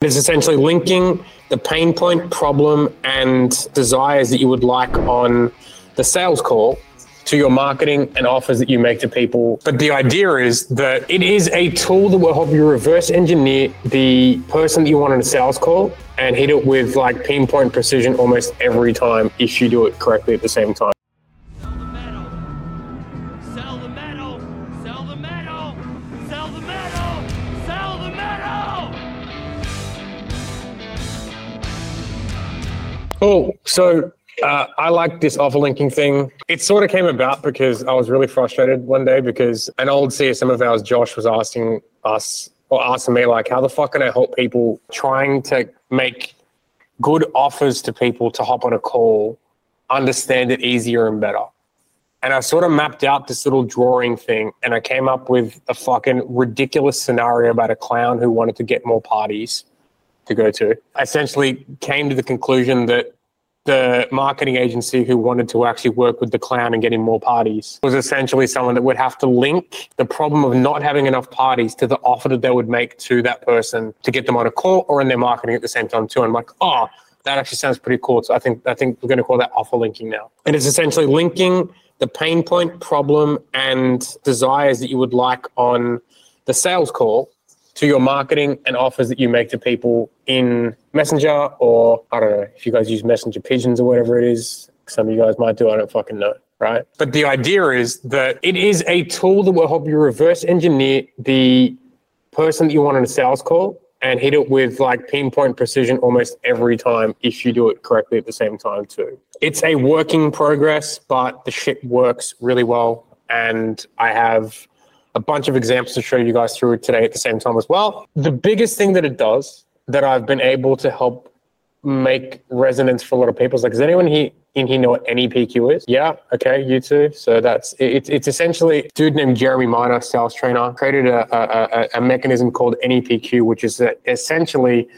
It's essentially linking the pain point, problem, and desires that you would like on the sales call to your marketing and offers that you make to people. But the idea is that it is a tool that will help you reverse engineer the person that you want on a sales call and hit it with like pinpoint precision almost every time if you do it correctly at the same time. Cool. So uh, I like this offer linking thing. It sort of came about because I was really frustrated one day because an old CSM of ours, Josh, was asking us or asking me like, how the fuck can I help people trying to make good offers to people to hop on a call, understand it easier and better. And I sort of mapped out this little drawing thing and I came up with a fucking ridiculous scenario about a clown who wanted to get more parties to go to. Essentially came to the conclusion that the marketing agency who wanted to actually work with the clown and get him more parties was essentially someone that would have to link the problem of not having enough parties to the offer that they would make to that person to get them on a call or in their marketing at the same time too. And I'm like, oh, that actually sounds pretty cool. So I think I think we're going to call that offer linking now. And it's essentially linking the pain point, problem, and desires that you would like on the sales call to your marketing and offers that you make to people in Messenger or I don't know if you guys use Messenger Pigeons or whatever it is. Some of you guys might do. I don't fucking know. Right. But the idea is that it is a tool that will help you reverse engineer the person that you want on a sales call and hit it with like pinpoint precision almost every time if you do it correctly at the same time too. It's a working progress, but the shit works really well. And I have a bunch of examples to show you guys through today at the same time as well. The biggest thing that it does that I've been able to help make resonance for a lot of people is like, does anyone here in here know what NEPQ is? Yeah, okay, you too. So that's it's it's essentially a dude named Jeremy Miner, sales trainer, created a, a, a mechanism called NEPQ, which is essentially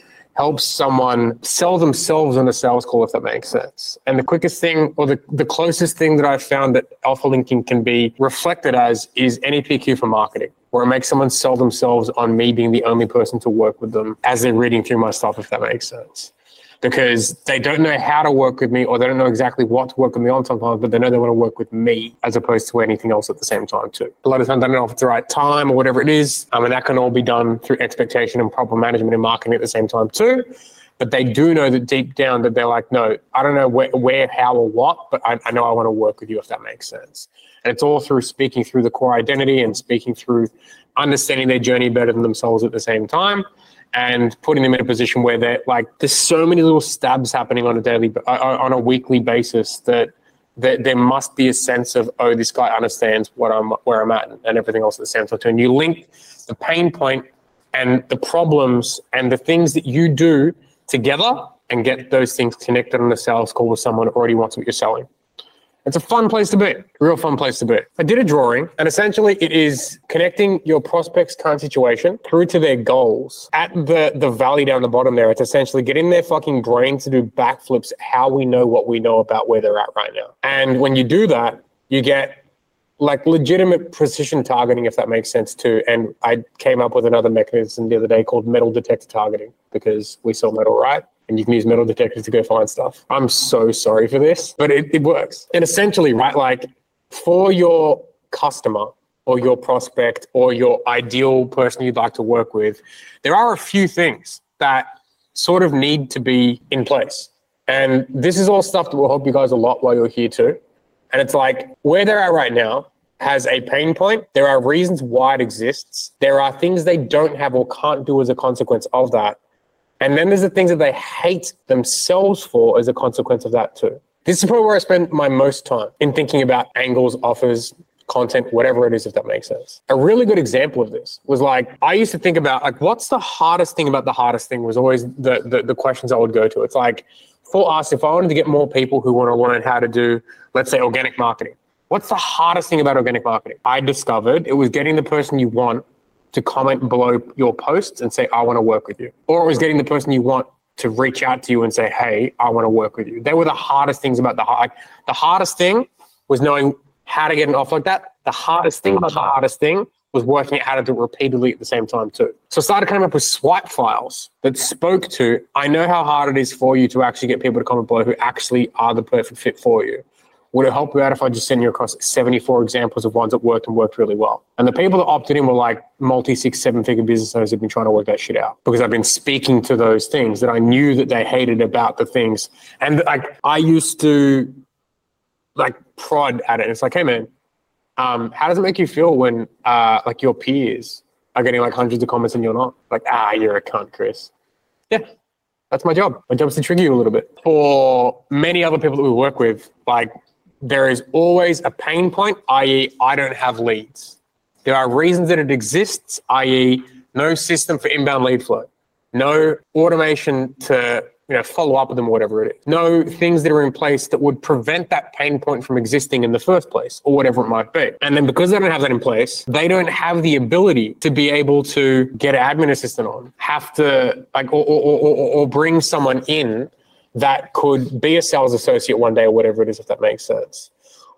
helps someone sell themselves on a sales call, if that makes sense. And the quickest thing, or the, the closest thing that I've found that offer linking can be reflected as is NEPQ for marketing, where it makes someone sell themselves on me being the only person to work with them as they're reading through my stuff, if that makes sense because they don't know how to work with me or they don't know exactly what to work with me on sometimes, but they know they want to work with me as opposed to anything else at the same time too. A lot of times I don't know if it's the right time or whatever it is. Um, I mean, that can all be done through expectation and proper management and marketing at the same time too. But they do know that deep down that they're like, no, I don't know where, where how, or what, but I, I know I want to work with you if that makes sense. And it's all through speaking through the core identity and speaking through understanding their journey better than themselves at the same time and putting them in a position where they're like there's so many little stabs happening on a daily uh, uh, on a weekly basis that that there must be a sense of oh this guy understands what I'm where I'm at and everything else at the same time and you link the pain point and the problems and the things that you do together and get those things connected on a sales call with someone who already wants what you're selling. It's a fun place to be, real fun place to be. I did a drawing, and essentially it is connecting your prospect's current situation through to their goals. At the the valley down the bottom there, it's essentially getting their fucking brain to do backflips how we know what we know about where they're at right now. And when you do that, you get like legitimate precision targeting, if that makes sense too. And I came up with another mechanism the other day called metal detector targeting because we sell metal, right? And you can use metal detectors to go find stuff. I'm so sorry for this, but it, it works. And essentially, right, like for your customer or your prospect or your ideal person you'd like to work with, there are a few things that sort of need to be in place. And this is all stuff that will help you guys a lot while you're here too. And it's like where they're at right now has a pain point. There are reasons why it exists. There are things they don't have or can't do as a consequence of that. And then there's the things that they hate themselves for as a consequence of that too. This is probably where I spend my most time in thinking about angles, offers, content, whatever it is, if that makes sense. A really good example of this was like I used to think about like what's the hardest thing about the hardest thing was always the the, the questions I would go to. It's like for us, if I wanted to get more people who want to learn how to do, let's say, organic marketing, what's the hardest thing about organic marketing? I discovered it was getting the person you want to comment below your posts and say, I want to work with you. Or it was getting the person you want to reach out to you and say, Hey, I want to work with you. They were the hardest things about the like, the hardest thing was knowing how to get an offer like that. The hardest thing, the hardest thing was working out how to do it repeatedly at the same time too. So I started coming up with swipe files that spoke to, I know how hard it is for you to actually get people to comment below who actually are the perfect fit for you. Would it help you out if I just send you across 74 examples of ones that worked and worked really well? And the people that opted in were like multi six, seven figure business owners who've been trying to work that shit out because I've been speaking to those things that I knew that they hated about the things. And like I used to like prod at it. And It's like, hey man, um, how does it make you feel when uh, like your peers are getting like hundreds of comments and you're not? Like, ah, you're a cunt, Chris. Yeah, that's my job. My job is to trigger you a little bit. For many other people that we work with, like there is always a pain point, i.e., I don't have leads. There are reasons that it exists, i.e., no system for inbound lead flow, no automation to you know follow up with them, or whatever it is, no things that are in place that would prevent that pain point from existing in the first place, or whatever it might be. And then because they don't have that in place, they don't have the ability to be able to get an admin assistant on, have to like or or, or, or bring someone in that could be a sales associate one day or whatever it is, if that makes sense.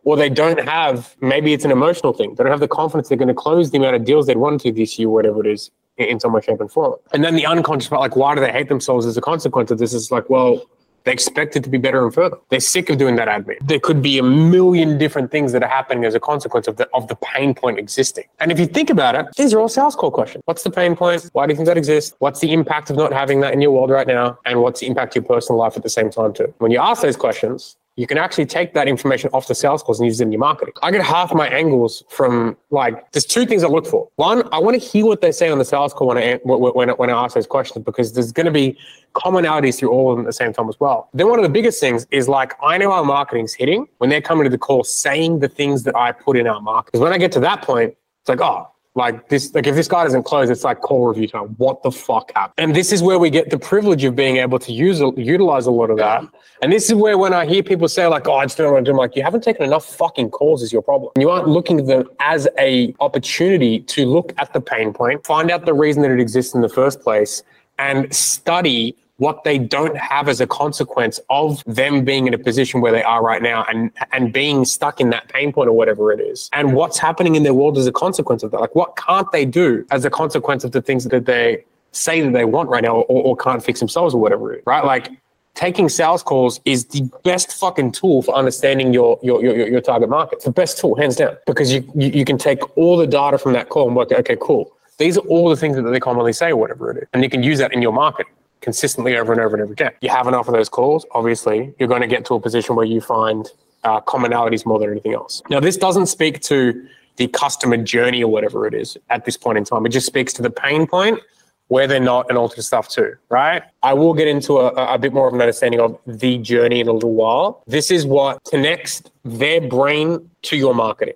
Or they don't have, maybe it's an emotional thing. They don't have the confidence they're going to close the amount of deals they'd want to this year, whatever it is, in in some way, shape, and form. And then the unconscious part, like, why do they hate themselves as a consequence of this? Is like, well, they expect it to be better and further. They're sick of doing that admin. There could be a million different things that are happening as a consequence of the of the pain point existing. And if you think about it, these are all sales call questions. What's the pain point? Why do you think that exists? What's the impact of not having that in your world right now? And what's the impact to your personal life at the same time too? When you ask those questions, you can actually take that information off the sales calls and use it in your marketing. I get half my angles from like, there's two things I look for. One, I want to hear what they say on the sales call when I, when, when I ask those questions because there's going to be commonalities through all of them at the same time as well. Then one of the biggest things is like, I know our marketing's hitting when they're coming to the call saying the things that I put in our market. Because when I get to that point, it's like, oh, like this, like if this guy doesn't close, it's like call review time. What the fuck happened? And this is where we get the privilege of being able to use utilize a lot of that. And this is where when I hear people say like, "Oh, I just don't want to do," I'm like, you haven't taken enough fucking calls. Is your problem? You aren't looking at them as a opportunity to look at the pain point, find out the reason that it exists in the first place, and study what they don't have as a consequence of them being in a position where they are right now and and being stuck in that pain point or whatever it is. And what's happening in their world as a consequence of that. Like what can't they do as a consequence of the things that they say that they want right now or, or can't fix themselves or whatever right? Like taking sales calls is the best fucking tool for understanding your your your, your target market. It's the best tool hands down. Because you, you you can take all the data from that call and work okay cool. These are all the things that they commonly say or whatever it is. And you can use that in your market consistently over and over and over again. You have enough of those calls, obviously, you're going to get to a position where you find uh, commonalities more than anything else. Now, this doesn't speak to the customer journey or whatever it is at this point in time. It just speaks to the pain point where they're not and all the stuff too, right? I will get into a, a bit more of an understanding of the journey in a little while. This is what connects their brain to your marketing.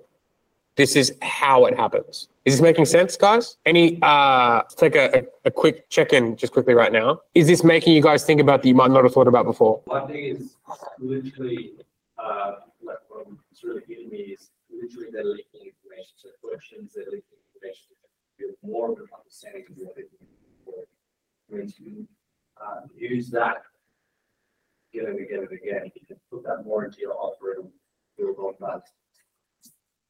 This is how it happens. Is this making sense, guys? Any uh take a, a, quick check-in just quickly right now. Is this making you guys think about that you might not have thought about before? One thing is literally uh like what it's really hitting me is literally the linking information. So questions that link information to feel more of an understanding of what it you uh, use that again and again and again, you can put that more into your build on that.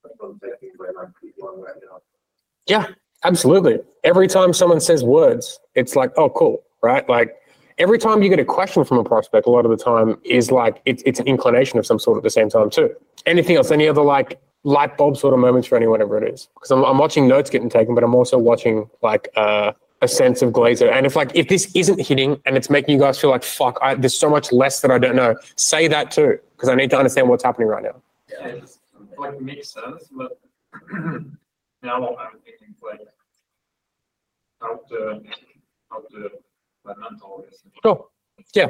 That's I'm taking away my people right now. Yeah, absolutely. Every time someone says words, it's like, oh, cool, right? Like every time you get a question from a prospect, a lot of the time is like it, it's an inclination of some sort at the same time too. Anything else? Any other like light bulb sort of moments for anyone, whatever it is? Because I'm, I'm watching notes getting taken, but I'm also watching like uh, a sense of glazer. And if like if this isn't hitting and it's making you guys feel like fuck, I, there's so much less that I don't know. Say that too, because I need to understand what's happening right now. Yeah, it's like makes sense, but now I'm thinking like how to how to implement all. Sure. Yeah.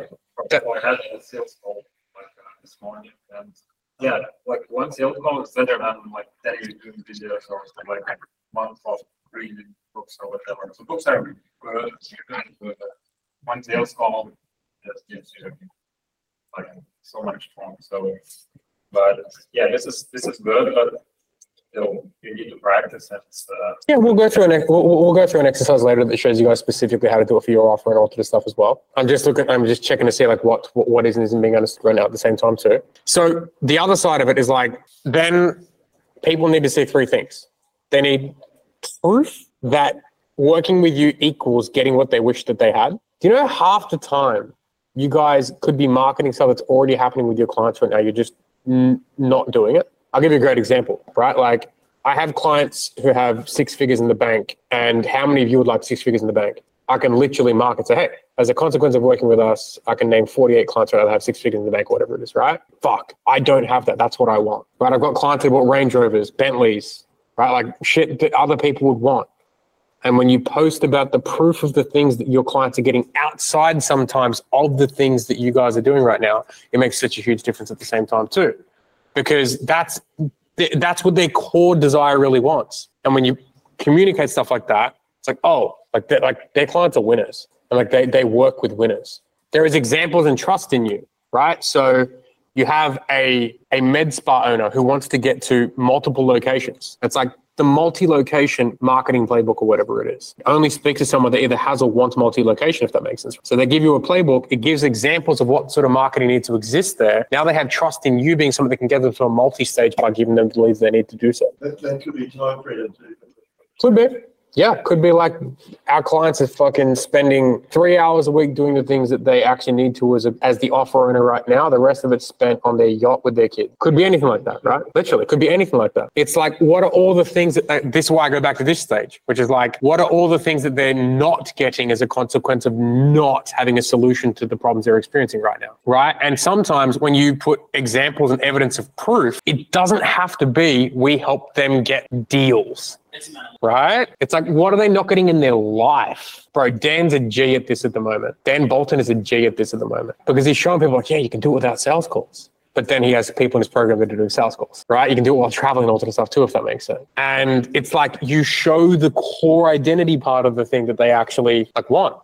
That- I had a sales call like uh, this morning and yeah, like one sales call is better than like ten YouTube videos or something like a month of reading books or whatever. So books are good, but one sales call just gives you like so much fun. So, but yeah, this is this is good, but still you need to practice uh, Yeah, we'll go through an we'll, we'll we'll go through an exercise later that shows you guys specifically how to do it for your offer and all of this stuff as well. I'm just looking, I'm just checking to see like what what, what is and isn't being understood right now at the same time too. So the other side of it is like then people need to see three things. They need proof that working with you equals getting what they wish that they had? Do you know half the time you guys could be marketing stuff that's already happening with your clients right now? You're just n- not doing it. I'll give you a great example, right? Like I have clients who have six figures in the bank, and how many of you would like six figures in the bank? I can literally market say, hey, as a consequence of working with us, I can name 48 clients that have six figures in the bank, or whatever it is, right? Fuck, I don't have that. That's what I want, right? I've got clients who bought Range Rovers, Bentleys, right? Like shit that other people would want. And when you post about the proof of the things that your clients are getting outside sometimes of the things that you guys are doing right now, it makes such a huge difference at the same time too. Because that's that's what their core desire really wants. And when you communicate stuff like that, it's like, oh, like like their clients are winners. And like they they work with winners. There is examples and trust in you, right? So you have a a med spa owner who wants to get to multiple locations. It's like the multi-location marketing playbook or whatever it is. Only speak to someone that either has or wants multi-location, if that makes sense. So they give you a playbook. It gives examples of what sort of marketing needs to exist there. Now they have trust in you being someone that can get them to a multi-stage by giving them the leads they need to do so. That, that could be time freedom too. Could be. Yeah, could be like our clients are fucking spending three hours a week doing the things that they actually need to as, a, as the offer owner right now. The rest of it's spent on their yacht with their kid. Could be anything like that, right? Literally, could be anything like that. It's like, what are all the things that, uh, this is why I go back to this stage, which is like, what are all the things that they're not getting as a consequence of not having a solution to the problems they're experiencing right now, right? And sometimes when you put examples and evidence of proof, it doesn't have to be we help them get deals right? It's like, what are they not getting in their life? Bro, Dan's a G at this at the moment. Dan Bolton is a G at this at the moment because he's showing people like, yeah, you can do it without sales calls. But then he has people in his program that are doing sales calls, right? You can do it while traveling and all sort of stuff too, if that makes sense. And it's like you show the core identity part of the thing that they actually like want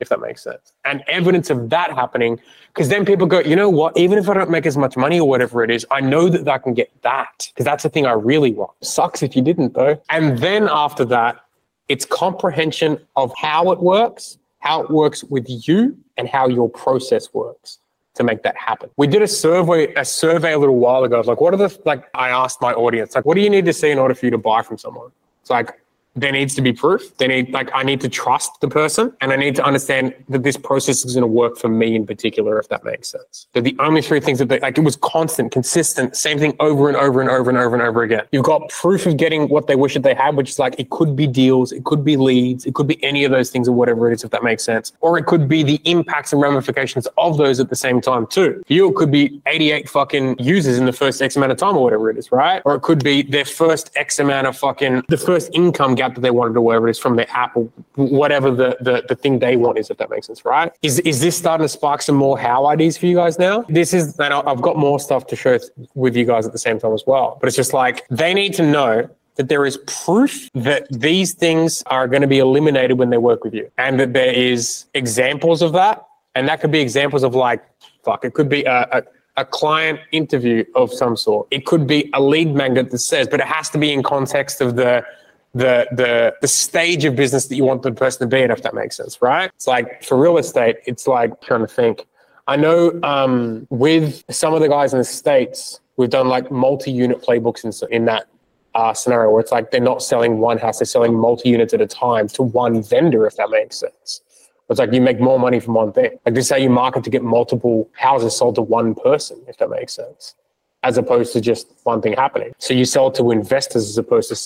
if that makes sense. And evidence of that happening, because then people go, you know what? Even if I don't make as much money or whatever it is, I know that I can get that because that's the thing I really want. Sucks if you didn't though. And then after that, it's comprehension of how it works, how it works with you, and how your process works to make that happen. We did a survey, a survey a little while ago. Like, what are the like? I asked my audience, like, what do you need to see in order for you to buy from someone? It's like there needs to be proof. They need like I need to trust the person and I need to understand that this process is going to work for me in particular, if that makes sense. They're the only three things that they like it was constant, consistent, same thing over and over and over and over and over again. You've got proof of getting what they wish that they had, which is like it could be deals, it could be leads, it could be any of those things or whatever it is, if that makes sense. Or it could be the impacts and ramifications of those at the same time too. For you, it could be 88 fucking users in the first X amount of time or whatever it is, right? Or it could be their first X amount of fucking the first income that they wanted or whatever it is from the app or whatever the, the, the thing they want is, if that makes sense, right? Is, is this starting to spark some more how ideas for you guys now? This is, and I've got more stuff to share with you guys at the same time as well. But it's just like they need to know that there is proof that these things are going to be eliminated when they work with you and that there is examples of that. And that could be examples of like, fuck, it could be a, a a client interview of some sort. It could be a lead magnet that says, but it has to be in context of the the the the stage of business that you want the person to be in, if that makes sense, right? It's like for real estate, it's like trying to think. I know um, with some of the guys in the states, we've done like multi-unit playbooks in in that uh, scenario where it's like they're not selling one house, they're selling multi-units at a time to one vendor, if that makes sense. It's like you make more money from one thing. Like this is how you market to get multiple houses sold to one person, if that makes sense, as opposed to just one thing happening. So you sell to investors as opposed to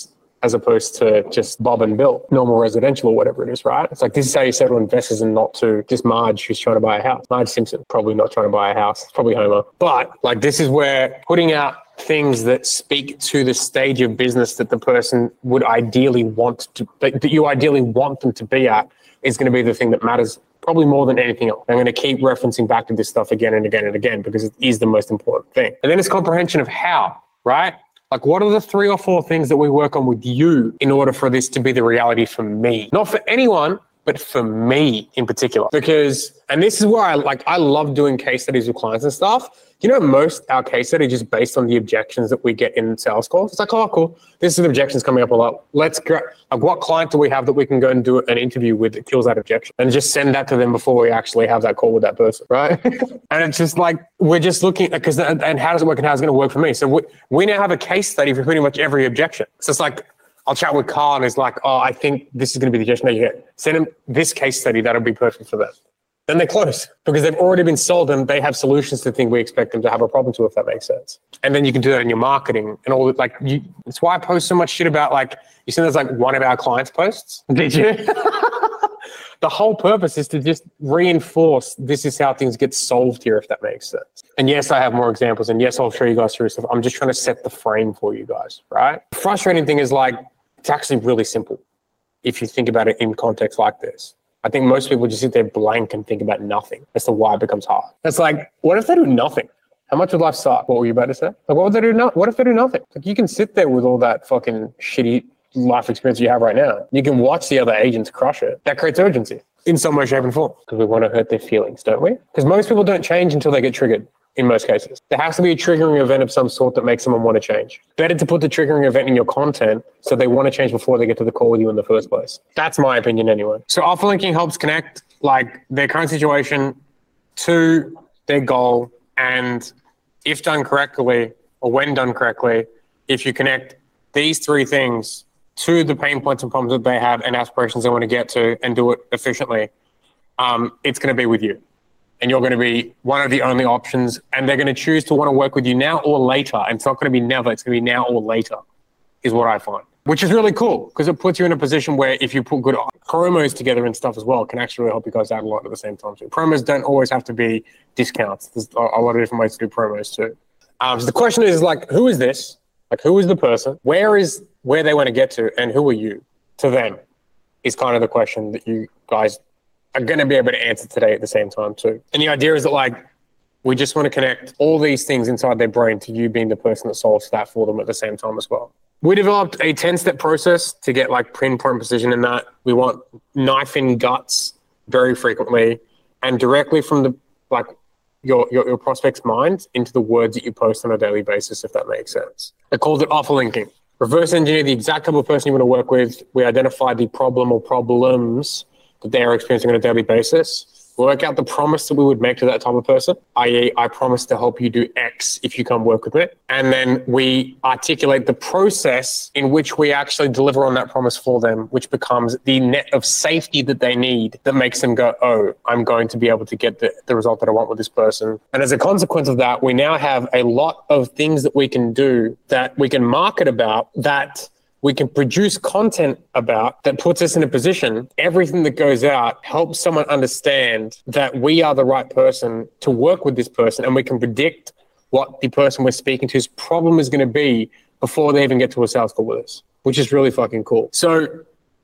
as opposed to just Bob and Bill, normal residential or whatever it is, right? It's like this is how you settle investors and not to just Marge who's trying to buy a house. Marge Simpson, probably not trying to buy a house, probably Homer. But like this is where putting out things that speak to the stage of business that the person would ideally want to that you ideally want them to be at is going to be the thing that matters probably more than anything else. I'm going to keep referencing back to this stuff again and again and again because it is the most important thing. And then it's comprehension of how, right? Like, what are the three or four things that we work on with you in order for this to be the reality for me? Not for anyone, but for me in particular. Because, and this is why I like, I love doing case studies with clients and stuff you know, most our case study just based on the objections that we get in sales calls. It's like, oh, cool. This is an objections coming up a lot. Let's go. Like, what client do we have that we can go and do an interview with that kills that objection and just send that to them before we actually have that call with that person, right? and it's just like, we're just looking because, and how does it work and how's it going to work for me? So we, we now have a case study for pretty much every objection. So it's like, I'll chat with Carl and he's like, oh, I think this is going to be the suggestion that you get. Send them this case study. That'll be perfect for them. Then they close because they've already been sold and they have solutions to think we expect them to have a problem to, if that makes sense. And then you can do that in your marketing and all that. Like, you, it's why I post so much shit about like, you see, there's like one of our clients posts. Did you? the whole purpose is to just reinforce this is how things get solved here, if that makes sense. And yes, I have more examples. And yes, I'll show you guys through stuff. I'm just trying to set the frame for you guys, right? The frustrating thing is like, it's actually really simple if you think about it in context like this. I think most people just sit there blank and think about nothing as to why it becomes hard. It's like, what if they do nothing? How much would life suck? What were you about to say? Like, what would they do? No- what if they do nothing? Like, you can sit there with all that fucking shitty life experience you have right now. You can watch the other agents crush it. That creates urgency in some way, shape, and form because we want to hurt their feelings, don't we? Because most people don't change until they get triggered. In most cases, there has to be a triggering event of some sort that makes someone want to change. Better to put the triggering event in your content so they want to change before they get to the call with you in the first place. That's my opinion, anyway. So, offer linking helps connect like their current situation to their goal, and if done correctly or when done correctly, if you connect these three things to the pain points and problems that they have and aspirations they want to get to and do it efficiently, um, it's going to be with you. And you're going to be one of the only options. And they're going to choose to want to work with you now or later. And it's not going to be never, it's going to be now or later, is what I find. Which is really cool because it puts you in a position where if you put good promos together and stuff as well, it can actually really help you guys out a lot at the same time too. Promos don't always have to be discounts. There's a lot of different ways to do promos too. Um, so the question is like, who is this? Like, who is the person? Where is where they want to get to, and who are you to them? Is kind of the question that you guys are going to be able to answer today at the same time too. And the idea is that like we just want to connect all these things inside their brain to you being the person that solves that for them at the same time as well. We developed a 10 step process to get like pinpoint precision in that. We want knife in guts very frequently and directly from the like your, your, your prospect's mind into the words that you post on a daily basis, if that makes sense. I called it offer linking. Reverse engineer the exact type of person you want to work with. We identify the problem or problems that they are experiencing on a daily basis. Work out the promise that we would make to that type of person, i.e., I promise to help you do X if you come work with me. And then we articulate the process in which we actually deliver on that promise for them, which becomes the net of safety that they need that makes them go, oh, I'm going to be able to get the, the result that I want with this person. And as a consequence of that, we now have a lot of things that we can do that we can market about that we can produce content about that puts us in a position everything that goes out helps someone understand that we are the right person to work with this person and we can predict what the person we're speaking to's problem is going to be before they even get to a sales call with us which is really fucking cool. So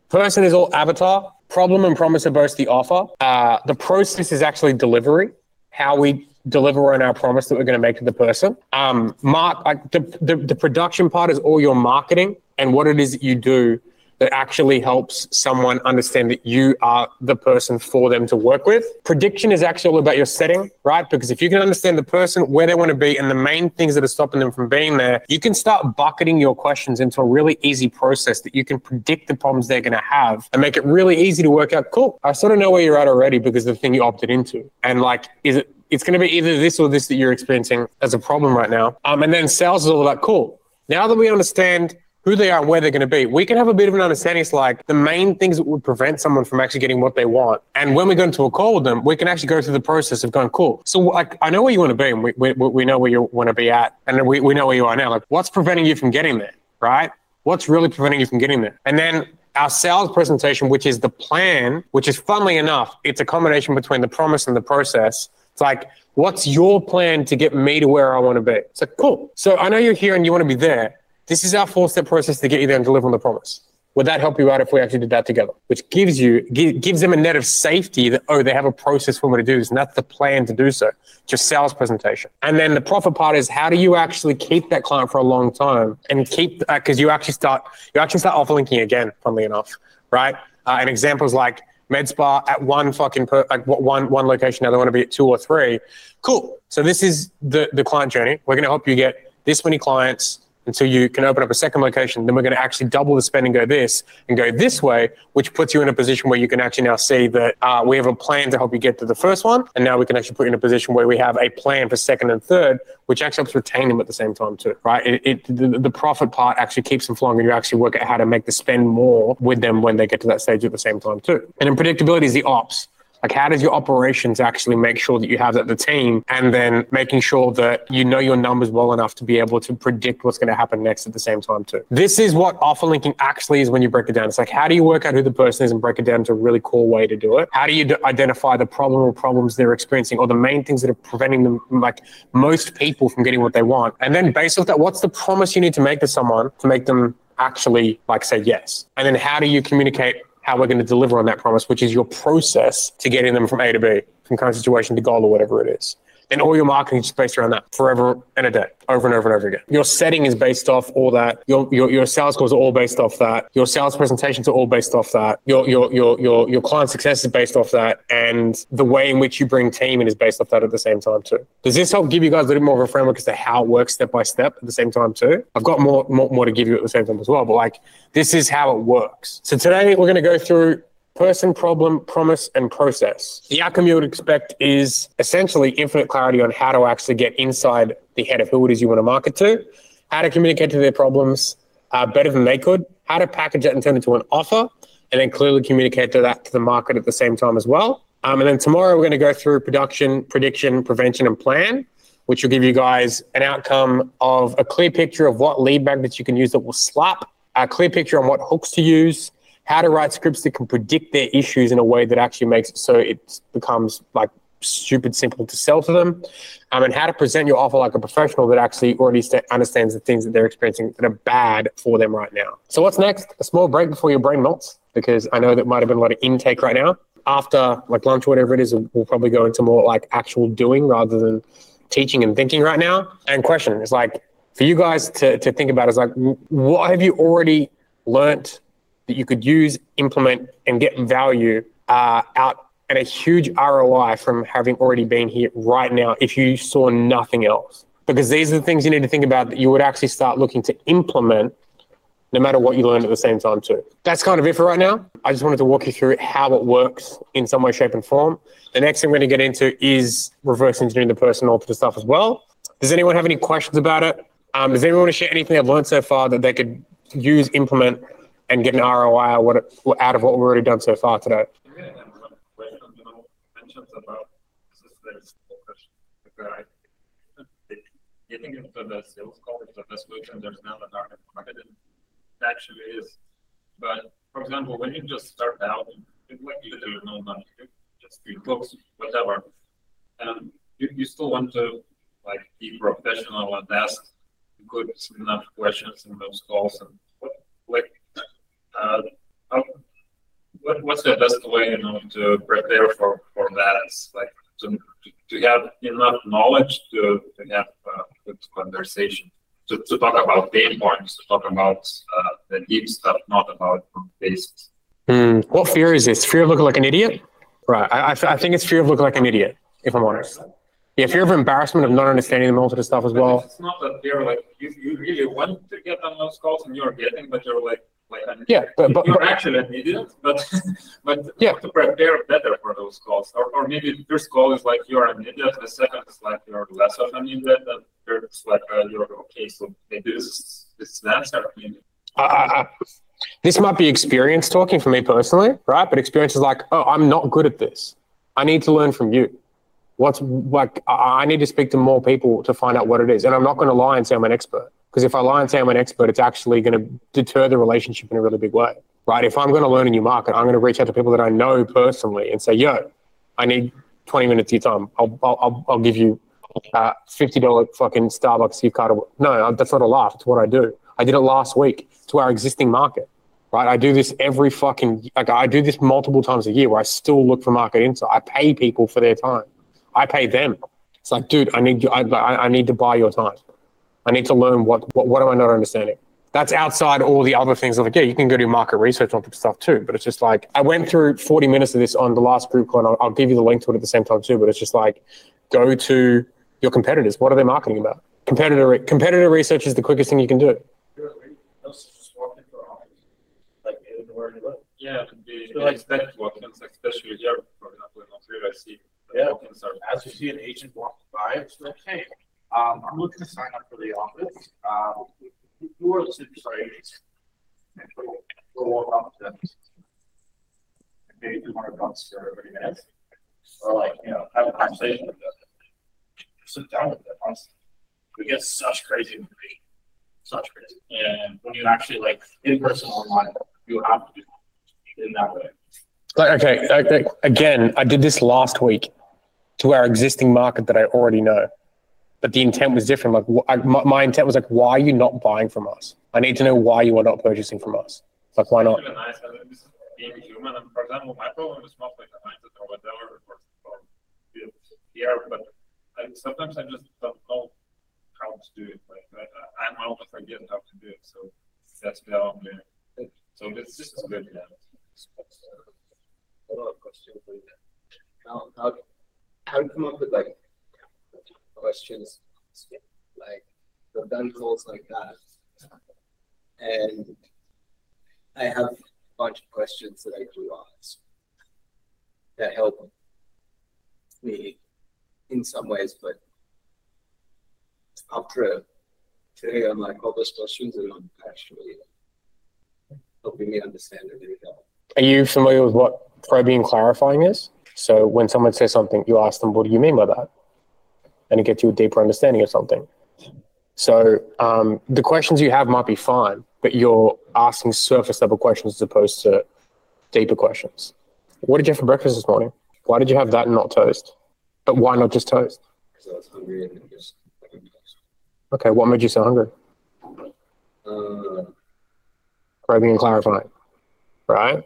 person is all avatar problem and promise are both the offer. Uh, the process is actually delivery how we deliver on our promise that we're going to make to the person. Um, mark like the, the the production part is all your marketing and what it is that you do that actually helps someone understand that you are the person for them to work with. Prediction is actually all about your setting, right? Because if you can understand the person, where they want to be, and the main things that are stopping them from being there, you can start bucketing your questions into a really easy process that you can predict the problems they're going to have and make it really easy to work out. Cool. I sort of know where you're at already because of the thing you opted into. And like, is it, it's going to be either this or this that you're experiencing as a problem right now. Um, and then sales is all about cool. Now that we understand who they are and where they're going to be, we can have a bit of an understanding. It's like the main things that would prevent someone from actually getting what they want. And when we go into a call with them, we can actually go through the process of going, cool. So like, I know where you want to be and we, we, we know where you want to be at and we, we know where you are now. Like what's preventing you from getting there, right? What's really preventing you from getting there? And then our sales presentation, which is the plan, which is funnily enough, it's a combination between the promise and the process. It's like, what's your plan to get me to where I want to be? It's like, cool. So I know you're here and you want to be there. This is our four step process to get you there and deliver on the promise. Would that help you out if we actually did that together? Which gives you gi- gives them a net of safety that oh they have a process for me to do this and that's the plan to do so. Just sales presentation, and then the profit part is how do you actually keep that client for a long time and keep because you actually start you actually start offer linking again. Funnily enough, right? Uh, and examples like MedSpa at one fucking per, like one one location. Now they want to be at two or three. Cool. So this is the the client journey. We're going to help you get this many clients until you can open up a second location. Then we're going to actually double the spend and go this and go this way, which puts you in a position where you can actually now see that uh, we have a plan to help you get to the first one. And now we can actually put you in a position where we have a plan for second and third, which actually helps retain them at the same time too, right? It, it the, the profit part actually keeps them flowing and you actually work out how to make the spend more with them when they get to that stage at the same time too. And then predictability is the ops. Like, how does your operations actually make sure that you have that the team, and then making sure that you know your numbers well enough to be able to predict what's going to happen next at the same time too. This is what offer linking actually is when you break it down. It's like, how do you work out who the person is and break it down to a really cool way to do it? How do you d- identify the problem or problems they're experiencing, or the main things that are preventing them, like most people, from getting what they want? And then based off that, what's the promise you need to make to someone to make them actually like say yes? And then how do you communicate how we're going to deliver on that promise, which is your process to getting them from A to B, from current situation to goal or whatever it is. Then all your marketing is based around that forever and a day, over and over and over again. Your setting is based off all that. Your your, your sales calls are all based off that. Your sales presentations are all based off that. Your your your your your client success is based off that, and the way in which you bring team in is based off that at the same time too. Does this help give you guys a little more of a framework as to how it works step by step at the same time too? I've got more more, more to give you at the same time as well, but like this is how it works. So today we're going to go through person, problem, promise, and process. The outcome you would expect is essentially infinite clarity on how to actually get inside the head of who it is you want to market to, how to communicate to their problems uh, better than they could, how to package it and turn it into an offer, and then clearly communicate to that to the market at the same time as well. Um, and then tomorrow we're going to go through production, prediction, prevention, and plan, which will give you guys an outcome of a clear picture of what lead magnets you can use that will slap, a clear picture on what hooks to use, how to write scripts that can predict their issues in a way that actually makes it so it becomes like stupid simple to sell to them, um, and how to present your offer like a professional that actually already st- understands the things that they're experiencing that are bad for them right now. So what's next? A small break before your brain melts, because I know that might have been a lot of intake right now. After like lunch or whatever it is, we'll probably go into more like actual doing rather than teaching and thinking right now. And question is like for you guys to, to think about is like, what have you already learnt that you could use, implement, and get value uh, out at a huge ROI from having already been here right now if you saw nothing else. Because these are the things you need to think about that you would actually start looking to implement no matter what you learn at the same time too. That's kind of it for right now. I just wanted to walk you through how it works in some way, shape, and form. The next thing we're going to get into is reverse engineering the person all the stuff as well. Does anyone have any questions about it? Um, does anyone want to share anything they've learned so far that they could use, implement, and get an ROI out of what, we've already done so far today? You I- Getting into the sales call is the best solution. There's now an market market it actually is. But for example, when you just start out, it's like literally no money, just read books, whatever. And you, you still want to like be professional and ask good enough questions in those calls and what like uh, how, what, what's the best way, you know, to prepare for, for that? It's like to, to have enough knowledge to, to have uh, good conversation, to, to talk about pain points, to talk about uh, the deep stuff, not about basics. Hmm. What fear is this? Fear of looking like an idiot? Right. I, I, I think it's fear of looking like an idiot, if I'm honest. Yeah, fear of embarrassment of not understanding the most of the stuff as But well. it's not that they're like you, you really want to get on those calls and you're getting, but you're like Yeah, but, but, you're but actually an idiot, but but Yeah. to prepare better for those calls, or, or maybe the first call is like you're an idiot, the second is like you're less of an idiot, and third is like uh, you're okay, so maybe this is this is the answer. Maybe. I, I, I- this might be experience talking for me personally, right? But experience is like, oh, I'm not good at this. I need to learn from you. What's like, I need to speak to more people to find out what it is. And I'm not going to lie and say I'm an expert. Because if I lie and say I'm an expert, it's actually going to deter the relationship in a really big way, right? If I'm going to learn a new market, I'm going to reach out to people that I know personally and say, yo, I need 20 minutes of your time. I'll, I'll, I'll, give you uh, $50 fucking Starbucks gift card. No, that's not a laugh. It's what I do. I did it last week to our existing market, right? I do this every fucking, like I do this multiple times a year where I still look for market insight. I pay people for their time. I pay them. It's like, dude, I need you. I I need to buy your time. I need to learn what, what, what am I not understanding? That's outside all the other things like, yeah, you can go do market research on stuff too. But it's just like, I went through 40 minutes of this on the last group call and I'll, I'll give you the link to it at the same time too. But it's just like, go to your competitors. What are they marketing about? Competitor re- competitor research is the quickest thing you can do. Let's just walk into our office. Like, anywhere you look. Yeah, it could be, So, yeah, like- expect walk-ins, especially here, for example, in Ontario, I see. Yeah. Walk-ins are. As you see an agent walk by, it's like, hey, um, I'm looking to sign up for the office. Um, who are the superstar agents? We'll walk up to them. Maybe two hundred bucks for thirty minutes. Or like, you know, have a conversation with them. Sit down with them. We get such crazy information. Such crazy. And when you actually like in person online, you have to do it in that way. Like, okay, okay, again, I did this last week to our existing market that I already know, but the intent was different. Like, I, my, my intent was like, why are you not buying from us? I need to know why you are not purchasing from us. Like, why not? For example, my problem is not like the mindset or whatever, here, but sometimes I just don't know how to do it, like, I, I'm almost forget how to do it, so that's the only, so this, is good, yeah. Follow-up question for you. How, how, how do you come up with like questions, like, we've done calls like that. And I have a bunch of questions that I do ask that help me in some ways, but after today, I'm like, all those questions are not actually helping me understand it really well. Are you familiar with what probing clarifying is? So when someone says something, you ask them, what do you mean by that? And it gets you a deeper understanding of something. So um, the questions you have might be fine, but you're asking surface level questions as opposed to deeper questions. What did you have for breakfast this morning? Why did you have that and not toast? But why not just toast? Because I was hungry and just. Okay, what made you so hungry? Uh, Probing and clarifying, right?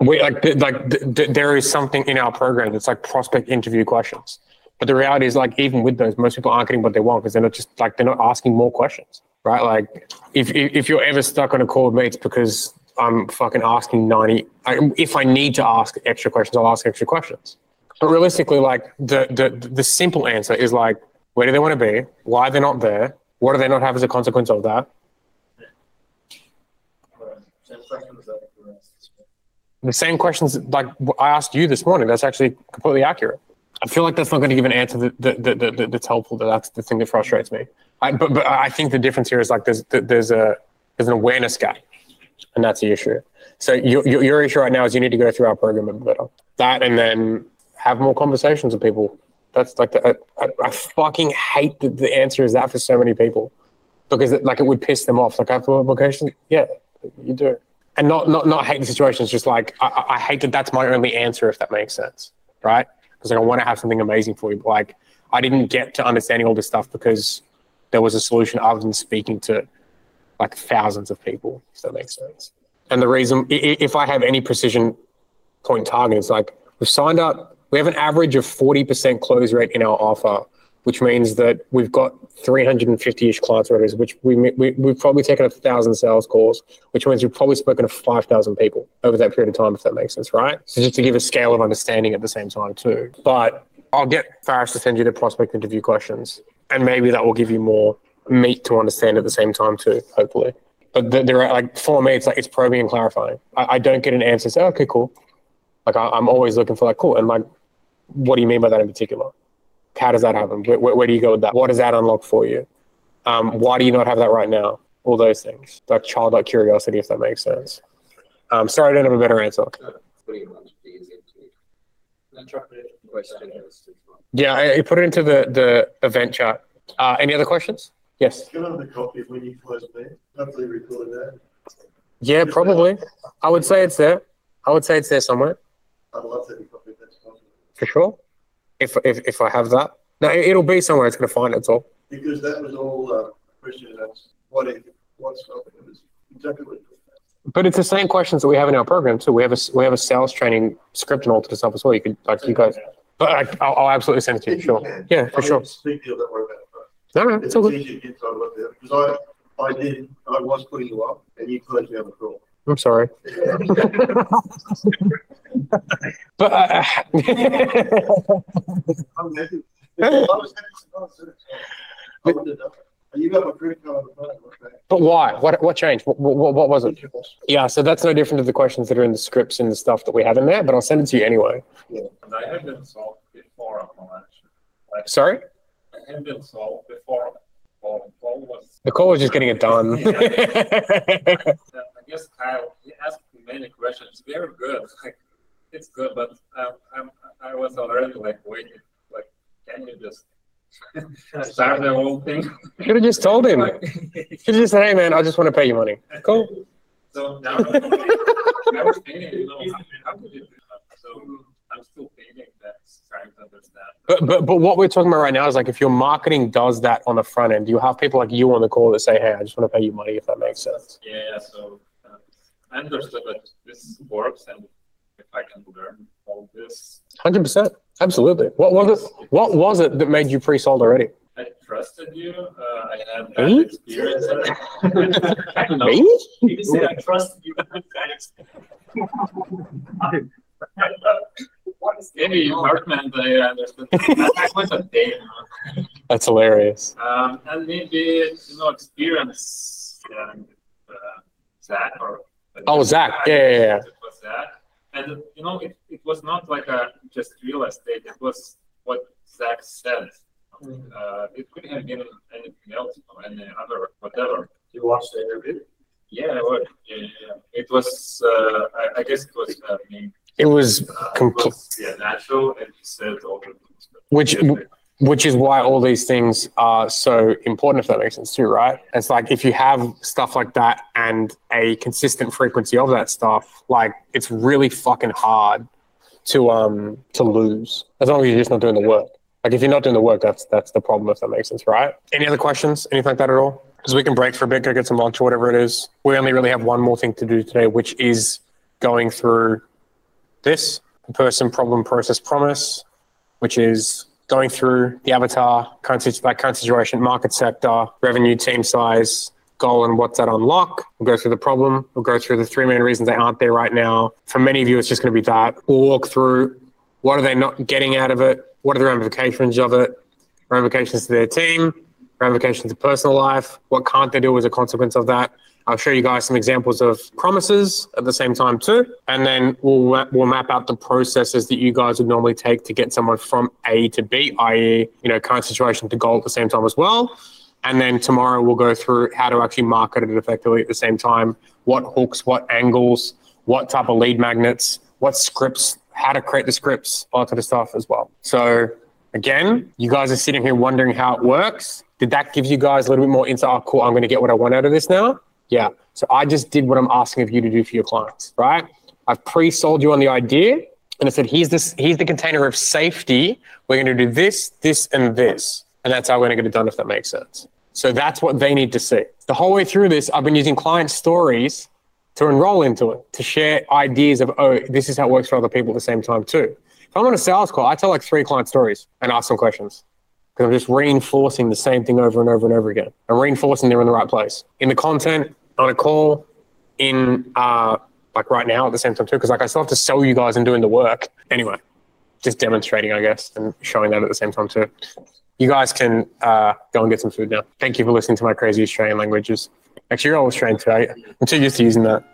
We like like th- th- there is something in our program that's like prospect interview questions, but the reality is like even with those, most people aren't getting what they want because they're not just like they're not asking more questions, right? Like if if, you're ever stuck on a call with me, it's because I'm fucking asking ninety. I, if I need to ask extra questions, I'll ask extra questions. But realistically, like the the the simple answer is like, where do they want to be? Why are they're not there? What do they not have as a consequence of that? The same questions like I asked you this morning. That's actually completely accurate. I feel like that's not going to give an answer that, that, that, that, that- that's helpful. That that's the thing that frustrates me. I, but but I think the difference here is like there's there's a there's an awareness gap, and that's the issue. So your your, your issue right now is you need to go through our program a bit better. That and then have more conversations with people. That's like the, I, I, fucking hate that the answer is that for so many people because it, like it would piss them off. Like after application, yeah, you do and not not not hate the situation. It's just like I- I hate that that's my only answer, if that makes sense, right? Because like I want to have something amazing for you, but like I didn't get to understanding all this stuff because there was a solution other than speaking to like thousands of people, if that makes sense. And the reason, if I have any precision point target, it's like we've signed up. We have an average of forty percent close rate in our offer, which means that we've got 350-ish clients already, which we, we, we've probably taken a thousand sales calls, which means we've probably spoken to 5,000 people over that period of time, if that makes sense, right? So just to give a scale of understanding at the same time too. But I'll get Faris to send you the prospect interview questions, and maybe that will give you more meat to understand at the same time too, hopefully. But th- there are like for me, it's like it's probing and clarifying. I, I don't get an answer. Say, okay, cool. Like I, I'm always looking for like cool, and like, what do you mean by that in particular? How does that happen? Where, where, do you go with that? What does that unlock for you? Um, why do you not have that right now? All those things, like childlike curiosity, if that makes sense. Um, sorry, I don't have a better answer. pretty much easy to Interpretation. question is. Yeah, I, I put it into the the event chat. Uh, any other questions? Yes. Give them the copy when you close there. Hopefully record that. Yeah, probably. I would say it's there. I would say it's there somewhere I'd love to have a copy if that's possible. for sure. If if if I have that, no, it, it'll be somewhere. It's gonna find it. It's all. Because that was all, uh, question that's what if, what's up, it was exactly what. But it's the same questions that we have in our program too. We have a we have a sales training script and all to the stuff as well. You could like you guys. But I, I'll, I'll absolutely send it to you. If Sure. can. Yeah, for I sure. it's a Big deal, don't worry about it. No, no, it's it's all good. easy to get, so I because I, I did, I was putting you up and you closed me on the call. I'm sorry. But uh, I'm happy. I was happy to know, so- You got a credit card on the front. But why? What what changed? What, what, what was it? Yeah, so that's no different to the questions that are in the scripts and the stuff that we have in there, but I'll send it to you anyway. And I have been solved before upon Sorry? I have been solved before. Paul, Paul was. The call was just getting it done. I guess Kyle, he asked many questions, very good, like, it's good, but um, I'm, I was already like waiting, like, can you just start the whole thing? Should have just told him. Should have just said, hey man, I just want to pay you money. Cool. So now, I was thinking, you know, how could you do that? So I'm still thinking that, trying to understand. But, but but what we're talking about right now is like if your marketing does that on the front end, you have people like you on the call that say, hey, I just want to pay you money if that makes sense. Yeah, so uh, I understood that this works and if I can learn all this, Hundred percent. Absolutely. What was it? What was it that made you pre-sold already? I trusted you. Uh, I had Me? experience. I don't know. Me? You said I trusted you. Maybe you Hartman, I understood. I was a day. That's hilarious. Um, and maybe, you know, experience, uh, uh, Zach or. Oh, Zach. Yeah, yeah, yeah. It was Zach. And, you know, it, it was not like a just real estate, it was what Zach said. Uh, it could have been anything else, or any other, whatever. You watched the interview? Yeah, it was, yeah, yeah, yeah. It was, uh, I, I guess it was, uh, me. It was complete. yeah, natural, and he said all the. Which which is why all these things are so important if that makes sense too right it's like if you have stuff like that and a consistent frequency of that stuff like it's really fucking hard to um to lose as long as you're just not doing the work like if you're not doing the work that's that's the problem if that makes sense right any other questions anything like that at all because we can break for a bit go get some lunch or whatever it is we only really have one more thing to do today which is going through this person problem process promise which is going through the avatar, current, like current situation, market sector, revenue, team size, goal, and what's that unlock. We'll go through the problem. We'll go through the three main reasons they aren't there right now. For many of you, it's just going to be that. We'll walk through what are they not getting out of it? What are the ramifications of it? Ramifications to their team, ramifications to personal life. What can't they do as a consequence of that? I'll show you guys some examples of promises at the same time too, and then we'll we'll map out the processes that you guys would normally take to get someone from A to B, i.e., you know, current situation to goal at the same time as well. And then tomorrow we'll go through how to actually market it effectively at the same time. What hooks, what angles, what type of lead magnets, what scripts, how to create the scripts, all that sort of stuff as well. So again, you guys are sitting here wondering how it works. Did that give you guys a little bit more insight? Oh, cool. I'm going to get what I want out of this now. Yeah. So I just did what I'm asking of you to do for your clients, right? I've pre-sold you on the idea and I said, here's this, here's the container of safety. We're going to do this, this, and this. And that's how we're going to get it done, if that makes sense. So that's what they need to see. The whole way through this, I've been using client stories to enroll into it, to share ideas of, oh, this is how it works for other people at the same time too. If I'm on a sales call, I tell like three client stories and ask some questions because I'm just reinforcing the same thing over and over and over again. I'm reinforcing they're in the right place in the content on a call, in uh, like right now at the same time too. Because like I still have to sell you guys and doing the work anyway. Just demonstrating, I guess, and showing that at the same time too. You guys can uh, go and get some food now. Thank you for listening to my crazy Australian languages. Actually, you're all Australian too. I'm too used to using that.